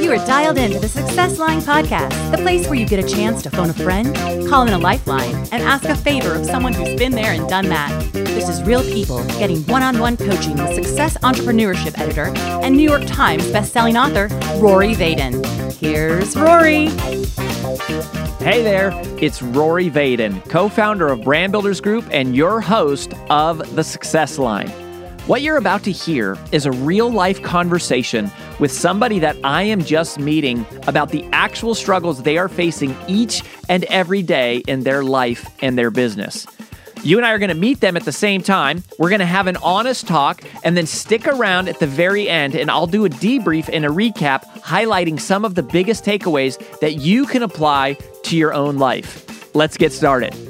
You are dialed into the Success Line Podcast, the place where you get a chance to phone a friend, call in a lifeline, and ask a favor of someone who's been there and done that. This is real people getting one on one coaching with success entrepreneurship editor and New York Times bestselling author Rory Vaden. Here's Rory. Hey there, it's Rory Vaden, co founder of Brand Builders Group and your host of The Success Line. What you're about to hear is a real life conversation with somebody that I am just meeting about the actual struggles they are facing each and every day in their life and their business. You and I are going to meet them at the same time. We're going to have an honest talk and then stick around at the very end, and I'll do a debrief and a recap highlighting some of the biggest takeaways that you can apply to your own life. Let's get started.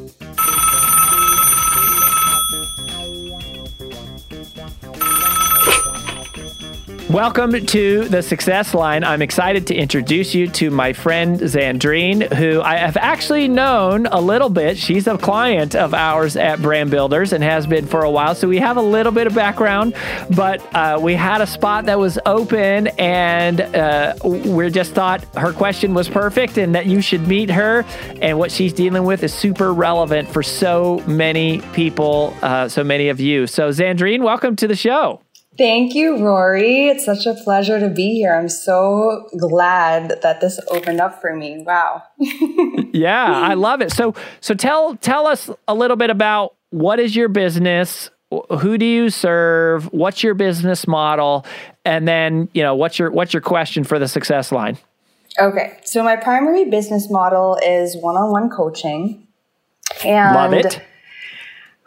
Welcome to the Success Line. I'm excited to introduce you to my friend Xandrine, who I have actually known a little bit. She's a client of ours at Brand Builders and has been for a while. So we have a little bit of background, but uh, we had a spot that was open and uh, we just thought her question was perfect and that you should meet her. And what she's dealing with is super relevant for so many people, uh, so many of you. So, Xandrine, welcome to the show. Thank you, Rory. It's such a pleasure to be here. I'm so glad that this opened up for me. Wow. yeah, I love it. So so tell tell us a little bit about what is your business? Who do you serve? What's your business model? And then, you know, what's your what's your question for the success line? Okay. So my primary business model is one-on-one coaching. And love it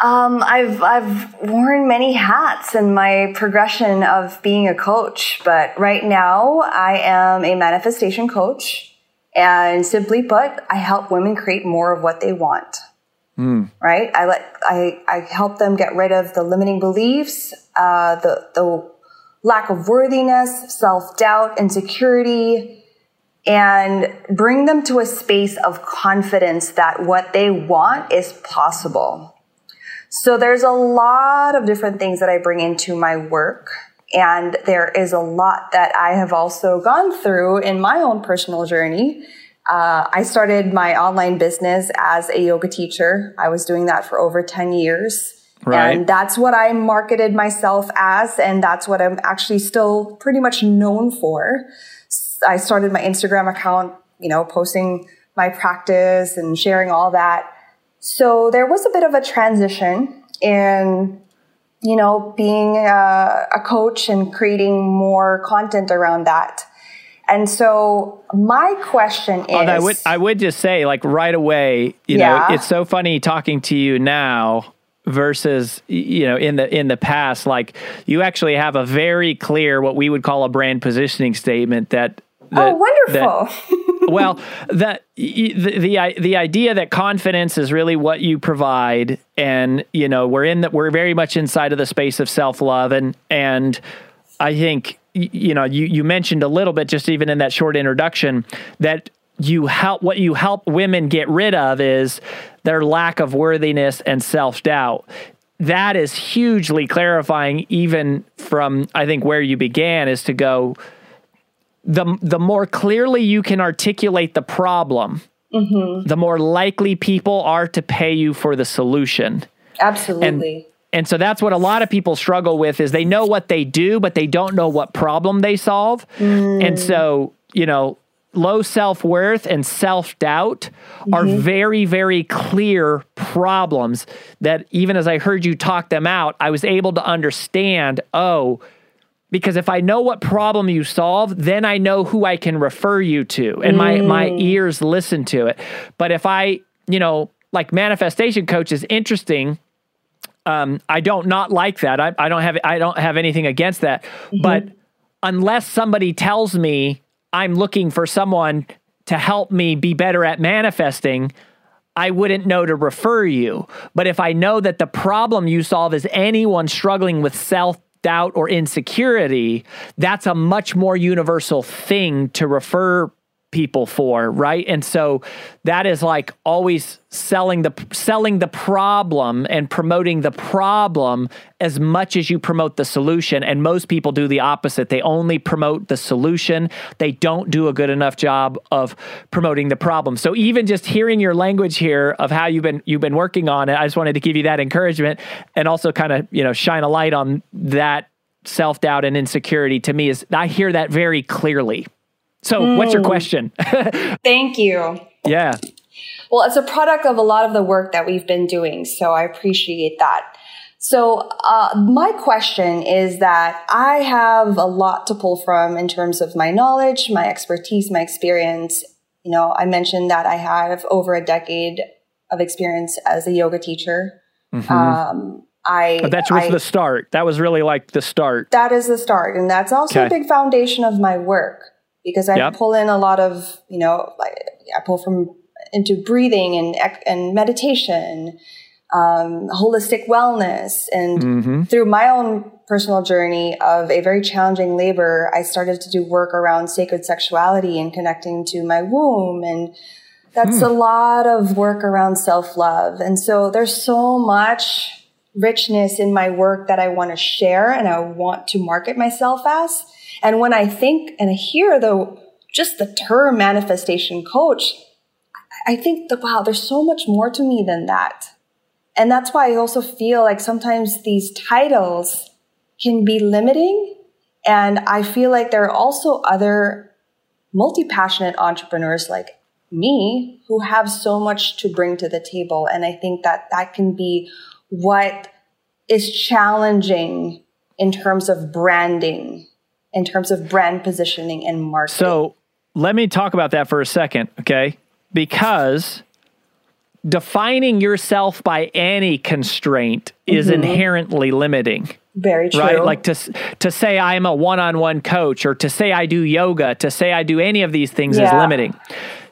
um, I've I've worn many hats in my progression of being a coach, but right now I am a manifestation coach, and simply put, I help women create more of what they want. Mm. Right? I let I I help them get rid of the limiting beliefs, uh, the the lack of worthiness, self doubt, insecurity, and bring them to a space of confidence that what they want is possible. So there's a lot of different things that I bring into my work. And there is a lot that I have also gone through in my own personal journey. Uh, I started my online business as a yoga teacher. I was doing that for over 10 years. Right. And that's what I marketed myself as. And that's what I'm actually still pretty much known for. I started my Instagram account, you know, posting my practice and sharing all that. So there was a bit of a transition in, you know, being a, a coach and creating more content around that. And so my question is, I would I would just say like right away, you yeah. know, it's so funny talking to you now versus you know in the in the past like you actually have a very clear what we would call a brand positioning statement that, that oh wonderful that, well, the, the the the idea that confidence is really what you provide, and you know we're in that we're very much inside of the space of self love, and and I think you know you you mentioned a little bit just even in that short introduction that you help what you help women get rid of is their lack of worthiness and self doubt that is hugely clarifying even from i think where you began is to go the the more clearly you can articulate the problem, mm-hmm. the more likely people are to pay you for the solution. Absolutely. And, and so that's what a lot of people struggle with is they know what they do, but they don't know what problem they solve. Mm. And so, you know, low self worth and self doubt mm-hmm. are very, very clear problems that even as I heard you talk them out, I was able to understand oh, because if I know what problem you solve, then I know who I can refer you to and my mm. my ears listen to it. But if I, you know, like manifestation coach is interesting, um, I don't not like that. I, I don't have I don't have anything against that. Mm-hmm. But unless somebody tells me I'm looking for someone to help me be better at manifesting, I wouldn't know to refer you. But if I know that the problem you solve is anyone struggling with self doubt or insecurity, that's a much more universal thing to refer people for, right? And so that is like always selling the selling the problem and promoting the problem as much as you promote the solution and most people do the opposite. They only promote the solution. They don't do a good enough job of promoting the problem. So even just hearing your language here of how you've been you've been working on it, I just wanted to give you that encouragement and also kind of, you know, shine a light on that self-doubt and insecurity to me is I hear that very clearly. So, mm. what's your hmm. question? Thank you. Yeah. Well, it's a product of a lot of the work that we've been doing. So, I appreciate that. So, uh, my question is that I have a lot to pull from in terms of my knowledge, my expertise, my experience. You know, I mentioned that I have over a decade of experience as a yoga teacher. Mm-hmm. Um, I but that was I, the start. That was really like the start. That is the start, and that's also okay. a big foundation of my work because I yep. pull in a lot of, you know, like I pull from into breathing and and meditation, um, holistic wellness, and mm-hmm. through my own personal journey of a very challenging labor, I started to do work around sacred sexuality and connecting to my womb and. That's hmm. a lot of work around self love. And so there's so much richness in my work that I want to share and I want to market myself as. And when I think and I hear the just the term manifestation coach, I think that wow, there's so much more to me than that. And that's why I also feel like sometimes these titles can be limiting. And I feel like there are also other multi passionate entrepreneurs like me who have so much to bring to the table. And I think that that can be what is challenging in terms of branding in terms of brand positioning and marketing. So let me talk about that for a second, okay? Because defining yourself by any constraint is mm-hmm. inherently limiting. Very true. Right? Like to to say I'm a one-on-one coach or to say I do yoga, to say I do any of these things yeah. is limiting.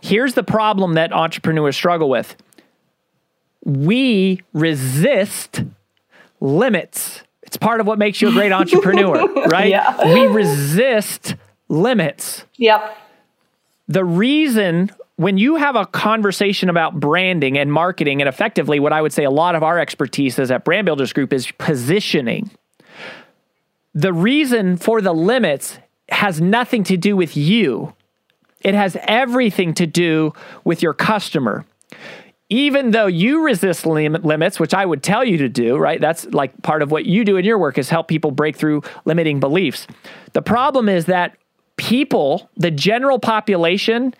Here's the problem that entrepreneurs struggle with. We resist limits. It's part of what makes you a great entrepreneur, right? Yeah. We resist limits. Yep. The reason when you have a conversation about branding and marketing, and effectively, what I would say a lot of our expertise is at Brand Builders Group is positioning. The reason for the limits has nothing to do with you, it has everything to do with your customer even though you resist lim- limits, which I would tell you to do, right? That's like part of what you do in your work is help people break through limiting beliefs. The problem is that people, the general population,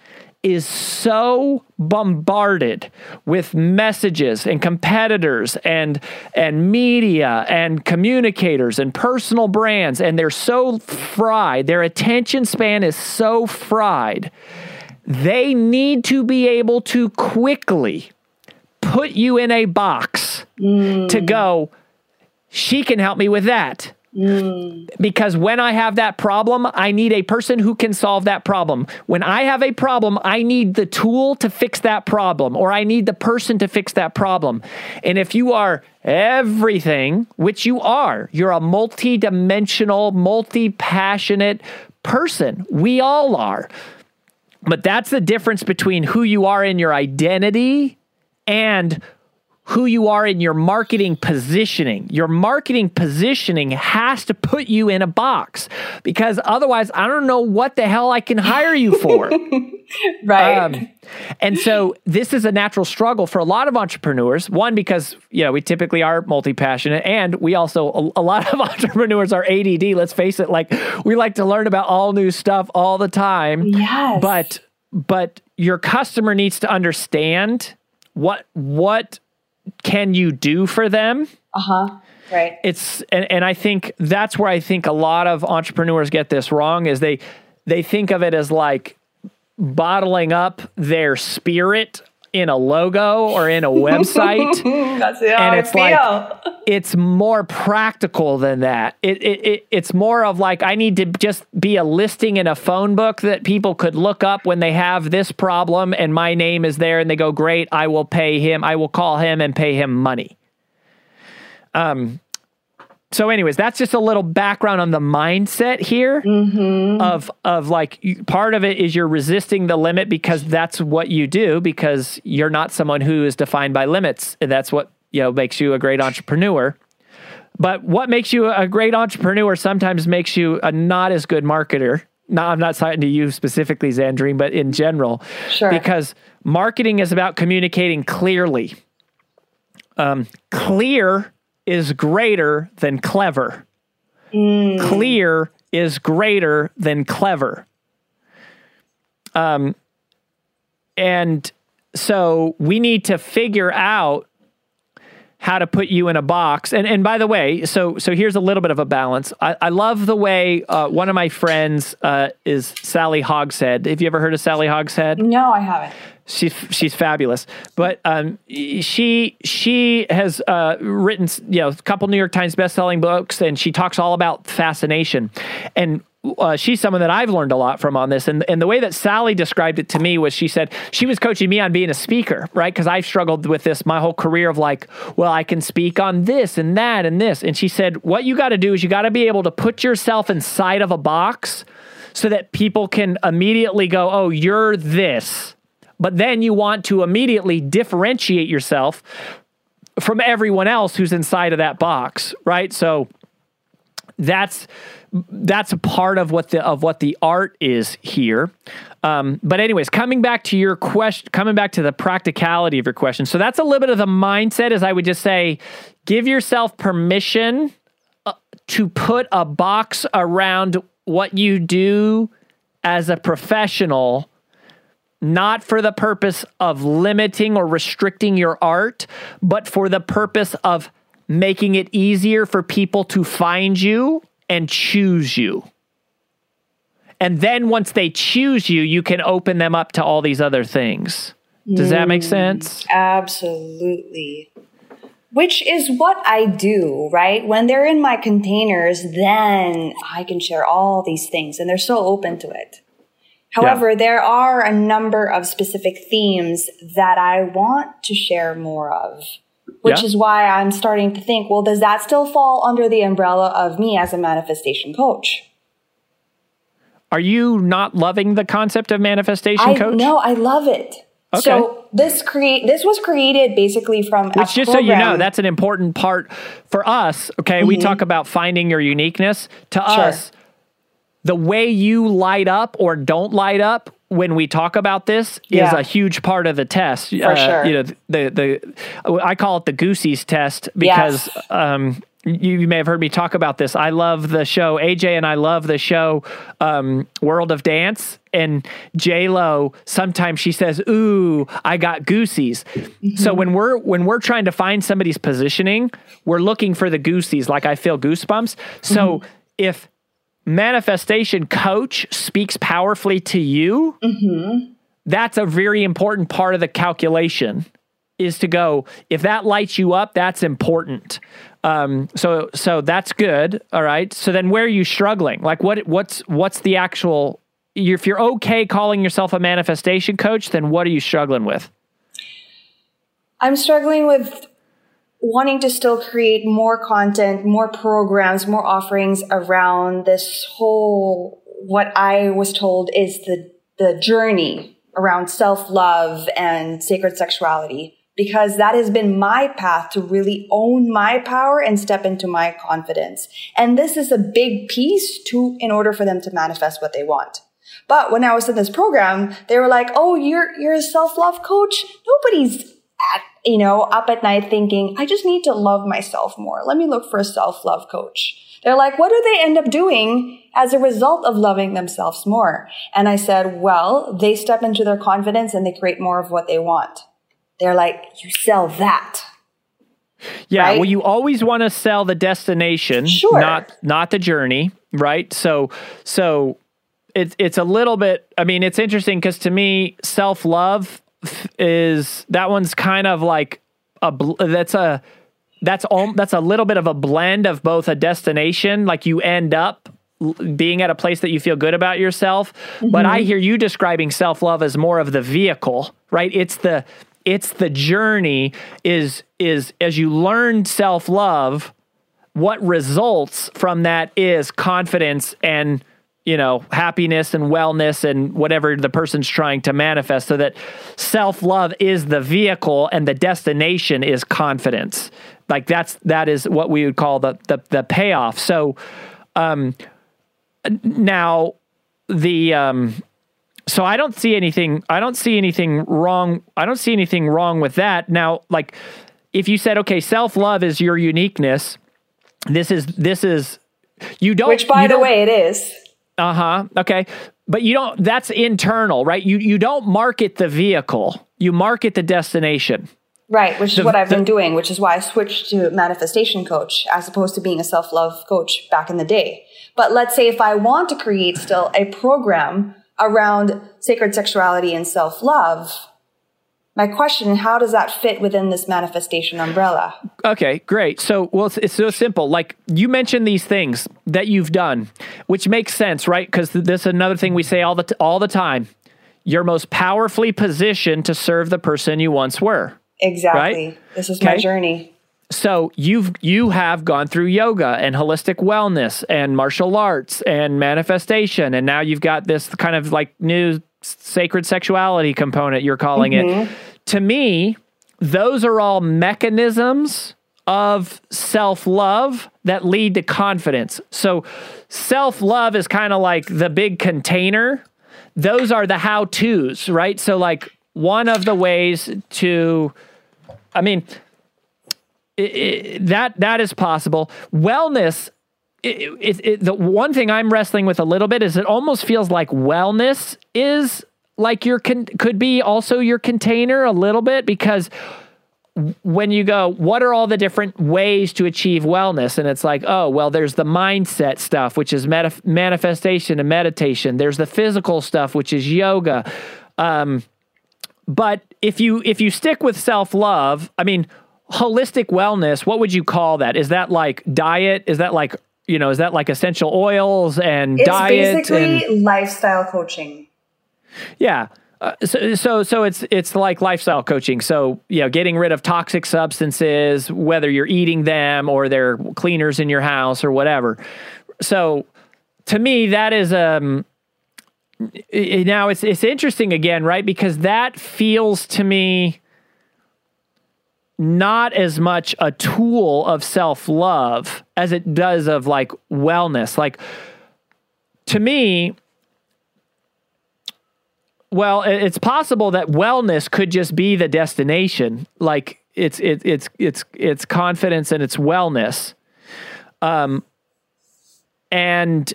is so bombarded with messages and competitors and and media and communicators and personal brands and they're so fried their attention span is so fried they need to be able to quickly put you in a box mm. to go, she can help me with that. Mm. Because when I have that problem, I need a person who can solve that problem. When I have a problem, I need the tool to fix that problem, or I need the person to fix that problem. And if you are everything, which you are, you're a multi dimensional, multi passionate person. We all are. But that's the difference between who you are in your identity and who you are in your marketing positioning. Your marketing positioning has to put you in a box because otherwise, I don't know what the hell I can hire you for. right. Um, and so this is a natural struggle for a lot of entrepreneurs. One, because you know we typically are multi-passionate, and we also a, a lot of entrepreneurs are ADD. Let's face it, like we like to learn about all new stuff all the time. Yes. But but your customer needs to understand what what can you do for them? Uh-huh. Right. It's and, and I think that's where I think a lot of entrepreneurs get this wrong is they they think of it as like bottling up their spirit in a logo or in a website. That's and it's like it's more practical than that. It, it, it it's more of like I need to just be a listing in a phone book that people could look up when they have this problem and my name is there and they go great, I will pay him, I will call him and pay him money. Um so anyways that's just a little background on the mindset here Mm-hmm. of of like part of it is you're resisting the limit because that's what you do because you're not someone who is defined by limits and that's what you know makes you a great entrepreneur but what makes you a great entrepreneur sometimes makes you a not as good marketer no, I'm not citing to you specifically, Xandrine, but in general. Sure. Because marketing is about communicating clearly. Um, clear is greater than clever. Clear is greater than clever. Um, and so we need to figure out how to put you in a box. And and by the way, so so here's a little bit of a balance. I, I love the way uh, one of my friends uh, is Sally Hogshead. Have you ever heard of Sally Hogshead? No, I haven't. She's she's fabulous. But um, she she has uh, written you know a couple New York Times best-selling books, and she talks all about fascination. And uh, she's someone that I've learned a lot from on this. And and the way that Sally described it to me was she said she was coaching me on being a speaker, right? Because I've struggled with this my whole career of like, well, I can speak on this and that and this. And she said, what you got to do is you got to be able to put yourself inside of a box so that people can immediately go, oh, you're this but then you want to immediately differentiate yourself from everyone else who's inside of that box, right? So that's that's a part of what the of what the art is here. Um, but anyways, coming back to your question, coming back to the practicality of your question. So that's a little bit of the mindset. As I would just say, give yourself permission uh, to put a box around what you do as a professional not for the purpose of limiting or restricting your art, but for the purpose of making it easier for people to find you and choose you. And then once they choose you, you can open them up to all these other things. Does that make mm, sense? Absolutely. Which is what I do, right? When they're in my containers, then I can share all these things and they're so open to it. However, there are a number of specific themes that I want to share more of, which Yeah. is why I'm starting to think, well, does that still fall under the umbrella of me as a manifestation coach? Are you not loving the concept of manifestation I coach? no, I love it. Okay. So this create this was created basically from Which, just so you know, that's an important part for us. Okay. We talk about finding your uniqueness. To Mm-hmm. Sure. us, the way you light up or don't light up when we talk about this is a huge part of the test. For sure. You know, the, the, I call it the Goosey's test because, Yes. um, you, you may have heard me talk about this. I love the show. AJ and I love the show um, World of Dance. And J Lo sometimes she says, "Ooh, I got goosies." So when we're when we're trying to find somebody's positioning, we're looking for the goosies. Like I feel goosebumps. So if manifestation coach speaks powerfully to you, that's a very important part of the calculation is to go if that lights you up that's important. Um, so so that's good all right? So then where are you struggling? Like what what's what's the actual if you're okay calling yourself a manifestation coach then what are you struggling with? I'm struggling with wanting to still create more content, more programs, more offerings around this whole what I was told is the the journey around self-love and sacred sexuality because that has been my path to really own my power and step into my confidence. And this is a big piece to in order for them to manifest what they want. But when I was in this program, they were like, "Oh, you're you're a self-love coach? Nobody's at, you know, up at night thinking, I just need to love myself more. Let me look for a self-love coach." They're like, "What do they end up doing as a result of loving themselves more?" And I said, "Well, they step into their confidence and they create more of what they want." They're like, "You sell that." yeah Right? well you always want to sell the destination Sure. not not the journey right so so it's it's a little bit i mean it's interesting because to me self-love is that one's kind of like a bl- that's a that's all that's a little bit of a blend of both a destination like you end up being at a place that you feel good about yourself but i mm-hmm. hear you describing self-love as more of the vehicle right? It's the it's the journey is is as you learn self-love what results from that is confidence and you know happiness and wellness and whatever the person's trying to manifest so that self-love is the vehicle and the destination is confidence like that's that is what we would call the the, the payoff so um now the um so I don't see anything I don't see anything wrong I don't see anything wrong with that. Now like if you said okay self-love is your uniqueness this is this is you don't Which by the way it is. Uh-huh. Okay. But you don't that's internal, right? You you don't market the vehicle. You market the destination. Right, which is the, what I've the, been doing, which is why I switched to manifestation coach as opposed to being a self-love coach back in the day. But let's say if I want to create still a program around sacred sexuality and self-love, my question how does that fit within this manifestation umbrella? Okay great. So well it's, it's so simple. Like you mentioned these things that you've done which makes sense right? Because this is another thing we say all the t- all the time. You're most powerfully positioned to serve the person you once were exactly. right? this is okay. my journey. So you've you have gone through yoga and holistic wellness and martial arts and manifestation and now you've got this kind of like new sacred sexuality component you're calling mm-hmm. it to me those are all mechanisms of self-love that lead to confidence so self-love is kind of like the big container those are the how-to's right so like one of the ways to i mean it, it, that that is possible. Wellness. It, the one thing I'm wrestling with a little bit is it almost feels like wellness is like your con- could be also your container a little bit because when you go, what are all the different ways to achieve wellness? And it's like, oh, well, there's the mindset stuff, which is meta- manifestation and meditation. There's the physical stuff, which is yoga. Um, but if you if you stick with self love, I mean, holistic wellness, what would you call that? Is that like diet? Is that like, you know, is that like essential oils and it's diet? It's basically and, lifestyle coaching. Yeah. Uh, so, so, so it's it's like lifestyle coaching. So, you know, getting rid of toxic substances, whether you're eating them or they're cleaners in your house or whatever. So, to me, that is um. Now it's it's interesting again, right? Because that feels to me not as much a tool of self love as it does of like wellness. Like to me, well, it's possible that wellness could just be the destination. Like it's it, it's it's it's confidence and it's wellness. Um, and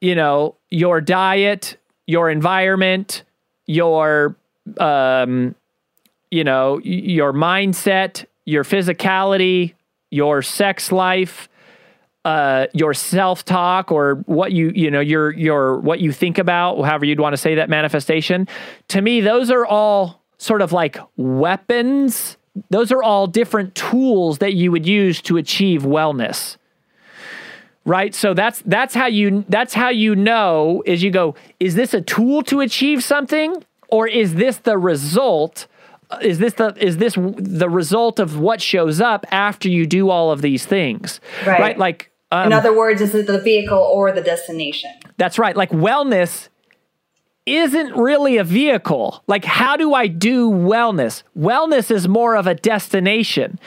you know your diet, your environment, your um, you know, your mindset, your physicality, your sex life, uh, your self talk, or what you you know your your what you think about, however you'd want to say that manifestation. To me, those are all sort of like weapons. Those are all different tools that you would use to achieve wellness. Right? So that's that's how you that's how you know is you go, is this a tool to achieve something? Or is this the result is this the is this the result of what shows up after you do all of these things? Right, right? like um, in other words is it the vehicle or the destination? That's right. Like wellness isn't really a vehicle. Like how do i do wellness? Wellness is more of a destination.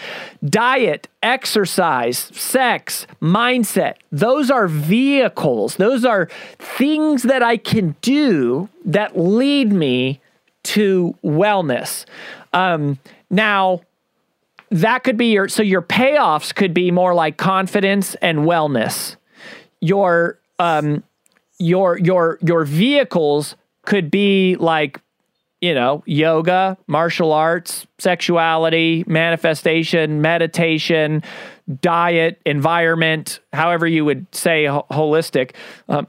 Diet exercise sex mindset those are vehicles. Those are things that i can do that lead me to wellness. Um, now, that could be your so your payoffs could be more like confidence and wellness. Your um, your your your vehicles could be like you know yoga, martial arts, sexuality, manifestation, meditation, diet, environment, however you would say holistic. Um,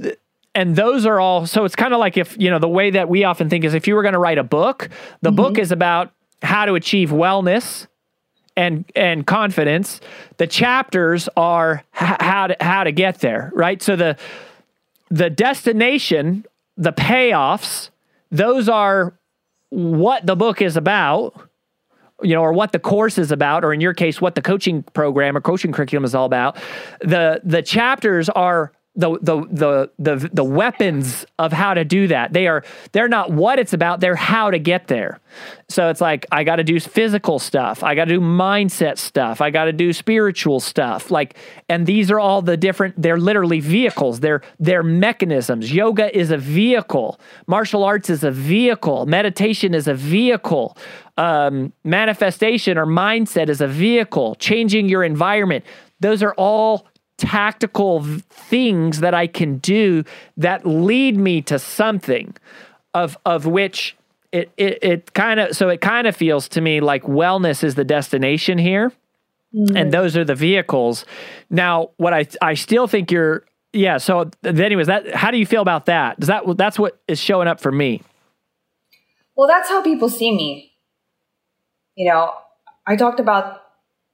th- and those are all so it's kind of like if you know the way that we often think is if you were going to write a book the mm-hmm. book is about how to achieve wellness and and confidence the chapters are h- how to how to get there right so the the destination the payoffs those are what the book is about you know, or what the course is about, or in your case, what the coaching program or coaching curriculum is all about. The the chapters are the the the the the weapons of how to do that. They are they're not what it's about, they're how to get there. So it's like I got to do physical stuff, I got to do mindset stuff, I got to do spiritual stuff. Like and these are all the different they're literally vehicles. They're they're mechanisms. Yoga is a vehicle. Martial arts is a vehicle. Meditation is a vehicle. Um, manifestation or mindset is a vehicle. Changing your environment. Those are all tactical things that I can do that lead me to something of of which it it, it kind of so it kind of feels to me like wellness is the destination here mm-hmm. and those are the vehicles. Now what i i still think you're yeah so anyways that how do you feel about that? Does that that's what is showing up for me. Well that's how people see me. You know i talked about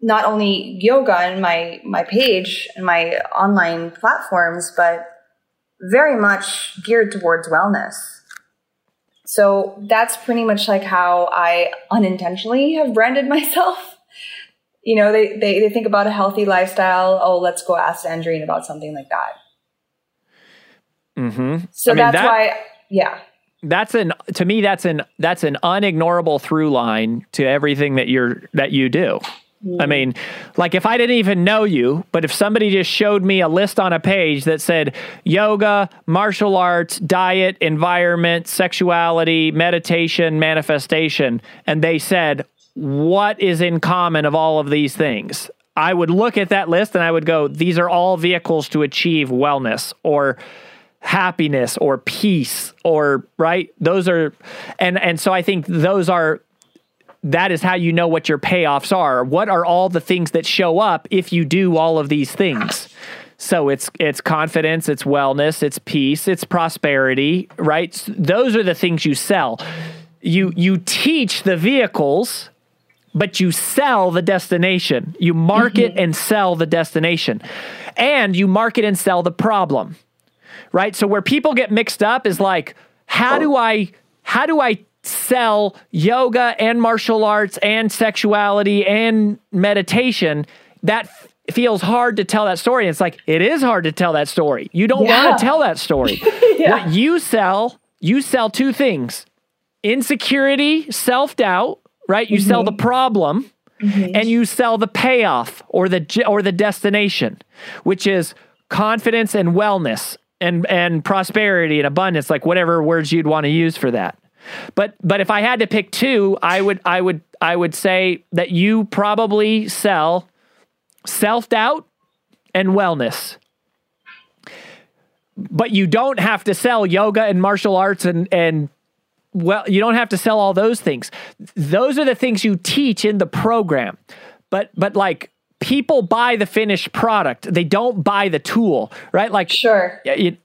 not only yoga in my my page and my online platforms, but very much geared towards wellness. So that's pretty much like how I unintentionally have branded myself. You know, they, they, they think about a healthy lifestyle. Oh, let's go ask Xandrine about something like that. Mm-hmm. So I mean, that's that, why, yeah. That's an to me that's an that's an unignorable through line to everything that you're that you do. I mean, like if I didn't even know you, but if somebody just showed me a list on a page that said yoga, martial arts, diet, environment, sexuality, meditation, manifestation, and they said, what is in common of all of these things? I would look at that list and I would go, these are all vehicles to achieve wellness or happiness or peace or right those are and and so i think those are that is how you know what your payoffs are. What are all the things that show up if you do all of these things? So it's it's confidence, it's wellness, it's peace, it's prosperity, right? Those are the things you sell. You you teach the vehicles, but you sell the destination. You market mm-hmm. and sell the destination. And you market and sell the problem. Right? So where people get mixed up is like how do I how do I sell yoga and martial arts and sexuality and meditation, that f- feels hard to tell that story. It's like, it is hard to tell that story. You don't yeah. want to tell that story. yeah. What you sell, you sell two things insecurity, self doubt, right? You mm-hmm. sell the mm-hmm. problem. Mm-hmm. And you sell the payoff or the or the destination, which is confidence and wellness and and prosperity and abundance, like whatever words you'd want to use for that. But but if I had to pick two, I would I would I would say that you probably sell self-doubt and wellness. But you don't have to sell yoga and martial arts and and well, you don't have to sell all those things. Those are the things you teach in the program. But but like people buy the finished product. They don't buy the tool, right? Like, sure.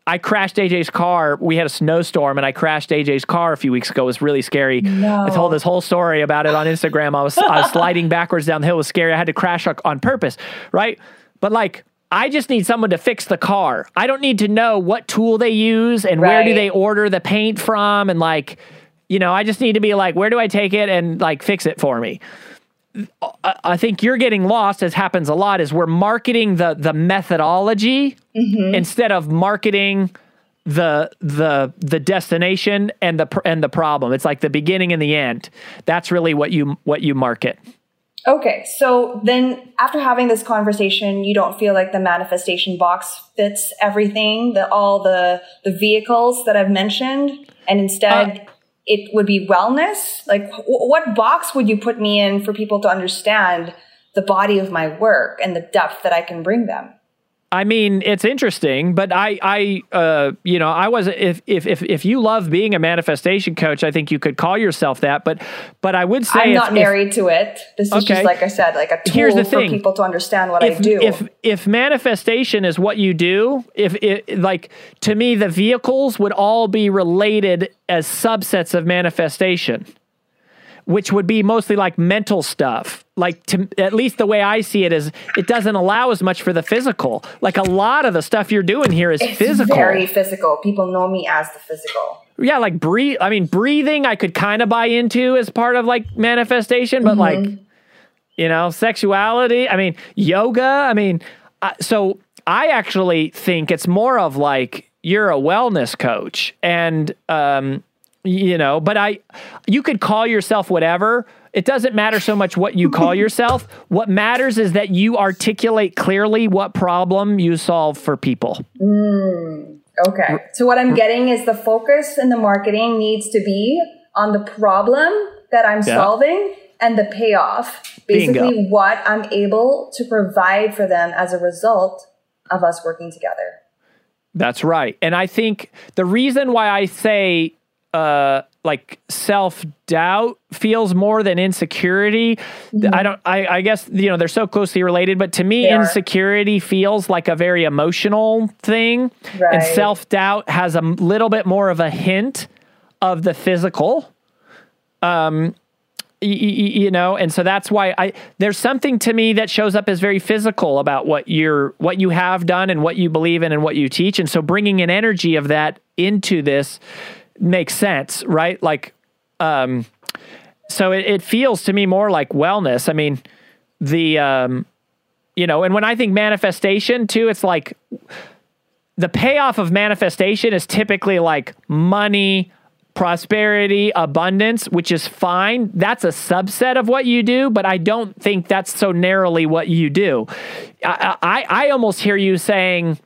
I crashed AJ's car. We had a snowstorm, and I crashed AJ's car a few weeks ago. It was really scary. No. I told this whole story about it on Instagram. I was I was sliding backwards down the hill. It was scary. I had to crash on purpose, right? But like. I just need someone to fix the car. I don't need to know what tool they use and right. where do they order the paint from and like, you know, I just need to be like, where do I take it and like fix it for me. I think you're getting lost, as happens a lot, is we're marketing the the methodology mm-hmm. instead of marketing the the the destination and the and the problem. It's like the beginning and the end. That's really what you what you market. Okay, so then after having this conversation, you don't feel like the manifestation box fits everything, the all the the vehicles that I've mentioned, and instead uh, it would be wellness. Like, w- what box would you put me in for people to understand the body of my work and the depth that I can bring them? I mean, it's interesting, but I, I, uh, you know, I was if if if if you love being a manifestation coach, I think you could call yourself that. But, but I would say I'm not married if, to it. This is just like I said, like a tool Here's the for thing. people to understand what if, I do. If if manifestation is what you do, if it like to me, the vehicles would all be related as subsets of manifestation which would be mostly like mental stuff. Like to at least the way I see it is it doesn't allow as much for the physical. Like a lot of the stuff you're doing here is it's physical. Very physical. People know me as the physical. Yeah, like breathe. I mean, breathing I could kind of buy into as part of like manifestation, but like you know, sexuality. I mean, yoga. I mean, uh, so I actually think it's more of like you're a wellness coach, and um, you know, but I, you could call yourself whatever. It doesn't matter so much what you call yourself. What matters is that you articulate clearly what problem you solve for people. Okay. So what I'm getting is the focus in the marketing needs to be on the problem that I'm Yeah. solving and the payoff. Basically Bingo. what I'm able to provide for them as a result of us working together. That's right. And I think the reason why I say uh like self doubt feels more than insecurity. I don't I, I guess you know they're so closely related, but to me They are. insecurity feels like a very emotional thing. And self doubt has a little bit more of a hint of the physical. Um y- y- y- you know and so that's why i there's something to me that shows up as very physical about what you're what you have done and what you believe in and what you teach and so bringing an energy of that into this makes sense right like um so it, it feels to me more like wellness i mean the um you know and when i think manifestation too it's like the payoff of manifestation is typically like money, prosperity, abundance, which is fine. That's a subset of what you do, but I don't think that's so narrowly what you do. I, I, I almost hear you saying,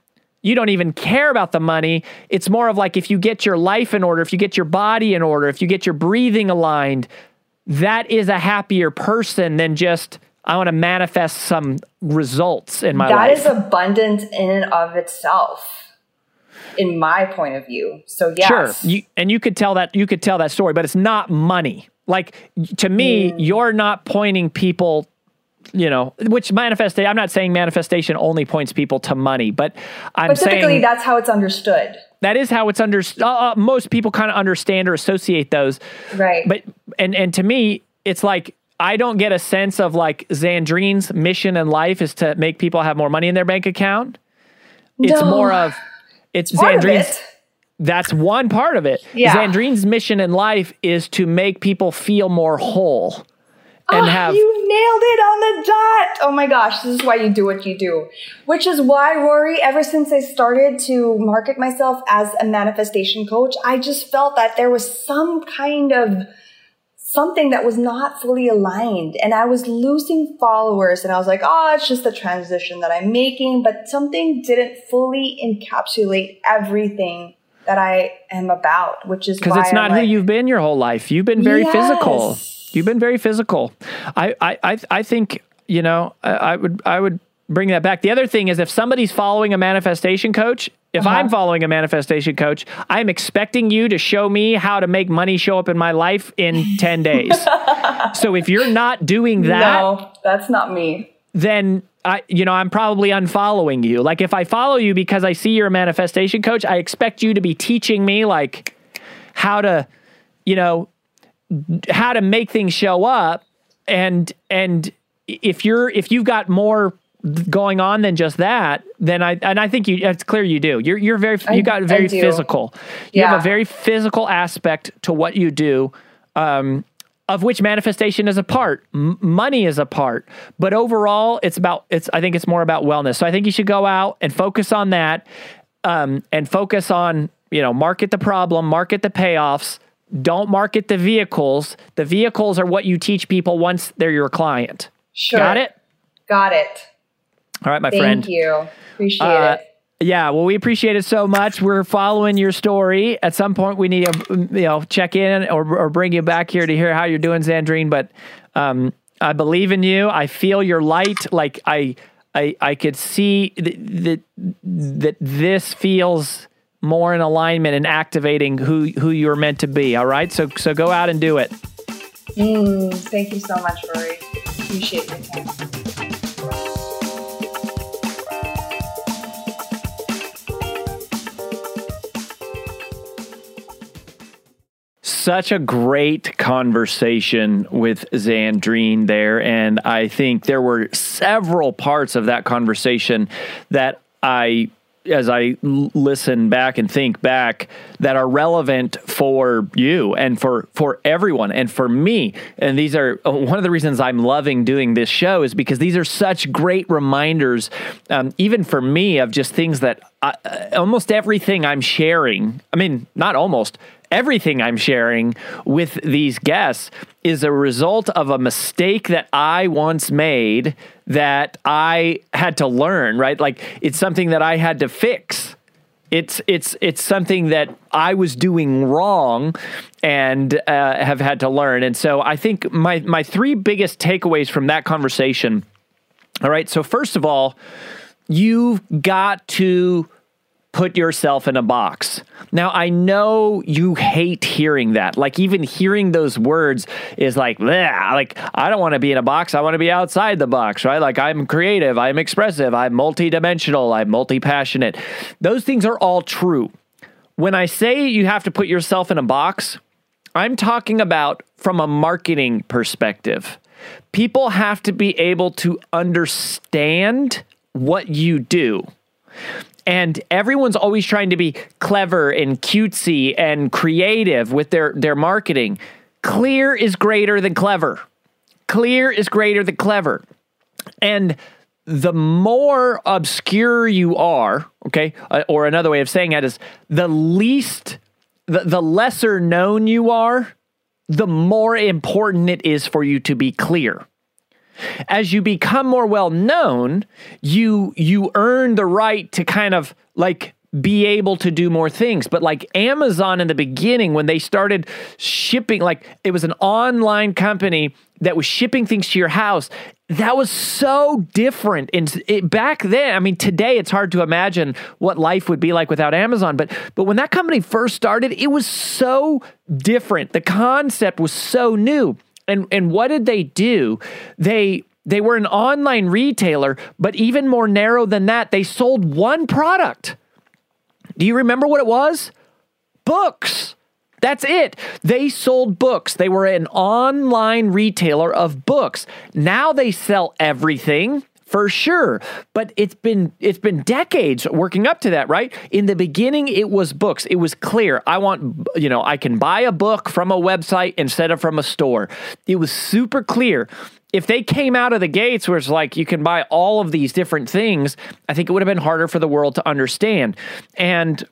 you don't even care about the money. It's more of like if you get your life in order, if you get your body in order, if you get your breathing aligned, that is a happier person than just, I want to manifest some results in my That life. is abundant in and of itself, in my point of view. So yes. Sure, you, and you could tell that you could tell that story, but it's not money. Like to me, Mm. you're not pointing people. You know, which manifestation? I'm not saying manifestation only points people to money, but I'm but typically saying that's how it's understood. that is how it's understood. Uh, uh, most people kind of understand or associate those. Right. But and and to me, it's like I don't get a sense of like Xandrine's mission in life is to make people have more money in their bank account. It's No. more of it's Part of it. that's one part of it. Yeah. Xandrine's mission in life is to make people feel more whole and Oh, have you nailed it on the dot. Oh my gosh, this is why you do what you do. Which is why, Rory, ever since I started to market myself as a manifestation coach, I just felt that there was some kind of something that was not fully aligned and I was losing followers and I was like, oh, it's just the transition that I'm making, but something didn't fully encapsulate everything that I am about, which is because it's not like, who you've been your whole life. You've been very physical. You've been very physical. I I I, I think you know I, I would I would bring that back. The other thing is if somebody's following a manifestation coach. If Uh-huh. I'm following a manifestation coach, I'm expecting you to show me how to make money show up in my life in 10 days. so if you're not doing that, No, that's not me. then I, you know, I'm probably unfollowing you. Like if I follow you because I see you're a manifestation coach, I expect you to be teaching me like how to, you know, how to make things show up. And and if you're if you've got more going on than just that, then I and I think you it's clear you do. You're you're very you got very physical. You have Yeah. a very physical aspect to what you do. Um, of which manifestation is a part M- money is a part but overall it's about it's i think it's more about wellness so i think you should go out and focus on that um, and focus on you know market the problem market the payoffs don't market the vehicles the vehicles are what you teach people once they're your client Sure. got it Got it. all right my Thank friend Thank you. Appreciate Uh, it. yeah, well, we appreciate it so much. We're following your story. At some point, we need to, you know, check in or, or bring you back here to hear how you're doing, Xandrine. But um, I believe in you. I feel your light. Like I, I, I could see that that, that this feels more in alignment and activating who who you're meant to be. All right, so so go out and do it. Mm, thank you so much, Rory. Appreciate your time. such a great conversation with Xandrine there. And I think there were several parts of that conversation that I as I listen back and think back that are relevant for you and for for everyone and for me. And these are uh, one of the reasons I'm loving doing this show is because these are such great reminders um, even for me of just things that I, uh, almost everything I'm sharing I mean not almost everything I'm sharing with these guests is a result of a mistake that I once made that I had to learn, right? Like it's something that I had to fix. It's it's it's something that I was doing wrong and uh, have had to learn. And so I think my my three biggest takeaways from that conversation. All right. So first of all, you've got to put yourself in a box. Now, I know you hate hearing that. Like, even hearing those words is like, like, I don't want to be in a box. I want to be outside the box, right? Like, I'm creative, I'm expressive, I'm multidimensional, I'm multi passionate. Those things are all true. When I say you have to put yourself in a box, I'm talking about from a marketing perspective. People have to be able to understand what you do and everyone's always trying to be clever and cutesy and creative with their their marketing. Clear is greater than clever. Clear is greater than clever. And the more obscure you are, okay, uh, or another way of saying that is the least, the, the lesser known you are, the more important it is for you to be clear as you become more well known, you you earn the right to kind of like be able to do more things. But like Amazon in the beginning, when they started shipping, like it was an online company that was shipping things to your house. That was so different. And it, back then, I mean, today it's hard to imagine what life would be like without Amazon. But but when that company first started, it was so different. The concept was so new. And and what did they do? They they were an online retailer, but even more narrow than that, they sold one product. Do you remember what it was? Books. That's it. They sold books. They were an online retailer of books. Now they sell everything for sure. But it's been it's been decades working up to that right? In the beginning it was books. It was clear. I want you know i can buy a book from a website instead of from a store. It was super clear. If they came out of the gates where it's like you can buy all of these different things i think it would have been harder for the world to understand. And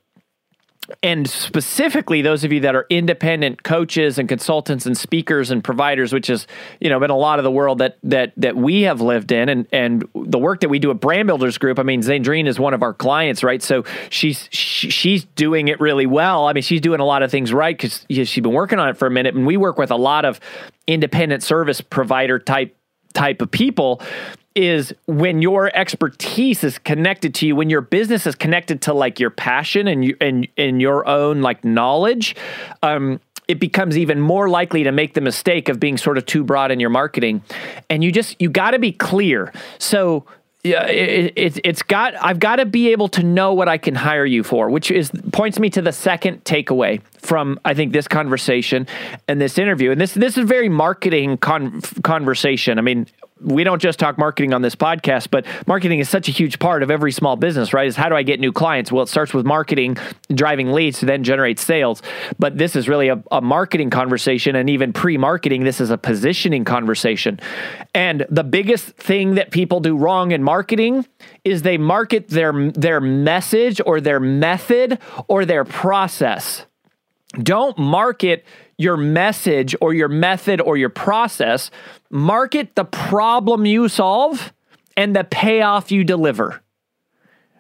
and specifically those of you that are independent coaches and consultants and speakers and providers which has you know been a lot of the world that that that we have lived in and and the work that we do at brand builders group i mean Xandrine is one of our clients right? So she's she, she's doing it really well. I mean she's doing a lot of things right because she's been working on it for a minute. And we work with a lot of independent service provider type type of people is when your expertise is connected to you, when your business is connected to like your passion and you and and your own like knowledge, um, it becomes even more likely to make the mistake of being sort of too broad in your marketing. And you just you got to be clear. So yeah, it, it, it's got. I've got to be able to know what I can hire you for, which is points me to the second takeaway from I think this conversation and this interview. And this this is very marketing con- conversation. I mean, we don't just talk marketing on this podcast, but marketing is such a huge part of every small business, right? Is how do I get new clients? Well, it starts with marketing, driving leads to then generate sales. But this is really a, a marketing conversation. And even pre marketing, this is a positioning conversation. And the biggest thing that people do wrong in marketing is they market their, their message or their method or their process. Don't market your message or your method or your process, market the problem you solve and the payoff you deliver.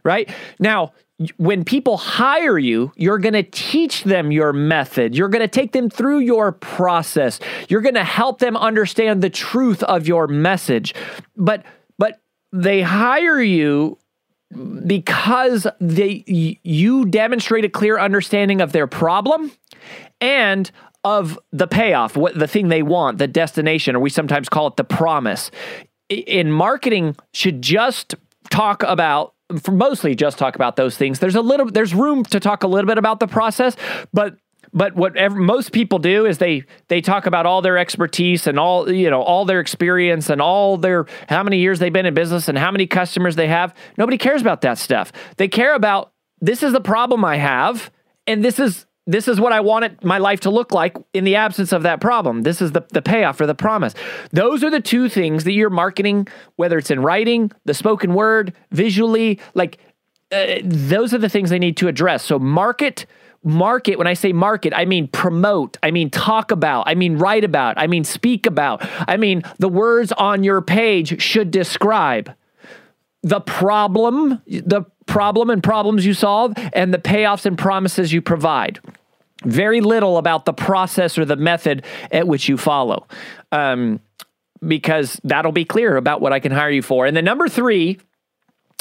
Right? Now, when people hire you, you're going to teach them your method. You're going to take them through your process. You're going to help them understand the truth of your message. But but they hire you because they you demonstrate a clear understanding of their problem and of the payoff, what the thing they want, the destination, or we sometimes call it the promise. In marketing, should just talk about mostly just talk about those things. There's a little there's room to talk a little bit about the process, but But what most people do is they they talk about all their expertise and all you know all their experience and all their how many years they've been in business and how many customers they have. Nobody cares about that stuff. They care about this is the problem I have and this is this is what I wanted my life to look like in the absence of that problem. This is the, the payoff or the promise. Those are the two things that you're marketing, whether it's in writing, the spoken word, visually, like uh, those are the things they need to address. So market, market, when I say market, I mean promote, I mean talk about, I mean write about, I mean speak about, I mean the words on your page should describe the problem, the problem and problems you solve, and the payoffs and promises you provide. Very little about the process or the method at which you follow. Um, because that'll be clear about what I can hire you for. And then number three,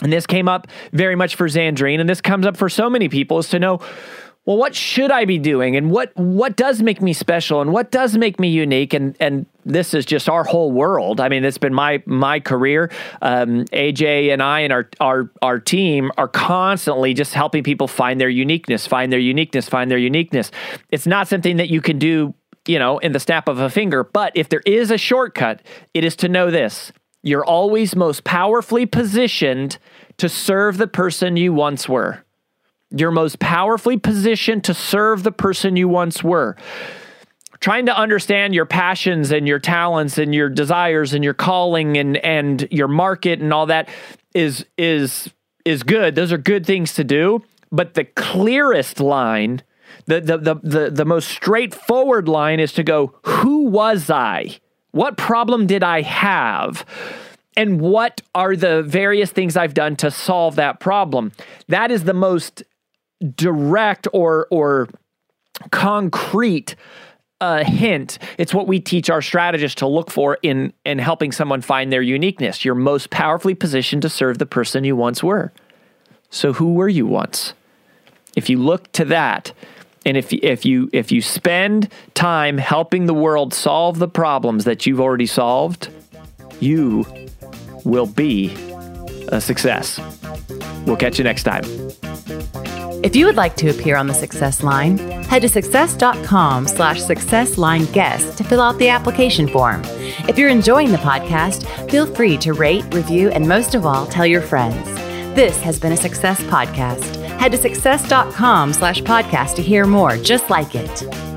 and this came up very much for Xandrine, and this comes up for so many people, is to know well, what should I be doing, and what what does make me special, and what does make me unique, and and this is just our whole world. I mean, it's been my my career. Um, AJ and I and our our our team are constantly just helping people find their uniqueness, find their uniqueness, find their uniqueness. It's not something that you can do, you know, in the snap of a finger. But if there is a shortcut, it is to know this: you're always most powerfully positioned to serve the person you once were. You're most powerfully positioned to serve the person you once were. Trying to understand your passions and your talents and your desires and your calling and and your market and all that is is is good. Those are good things to do. But the clearest line, the the the the, the most straightforward line is to go, who was I? What problem did I have? and what are the various things I've done to solve that problem. That is the most direct or or concrete uh, hint. It's what we teach our strategists to look for in in helping someone find their uniqueness. You're most powerfully positioned to serve the person you once were. So who were you once? If you look to that, and if if you if you spend time helping the world solve the problems that you've already solved, you will be a success. We'll catch you next time. If you would like to appear on the Success Line, head to success.com slash success line guest to fill out the application form. If you're enjoying the podcast, feel free to rate, review, and most of all, tell your friends. This has been a Success Podcast. Head to success.com slash podcast to hear more just like it.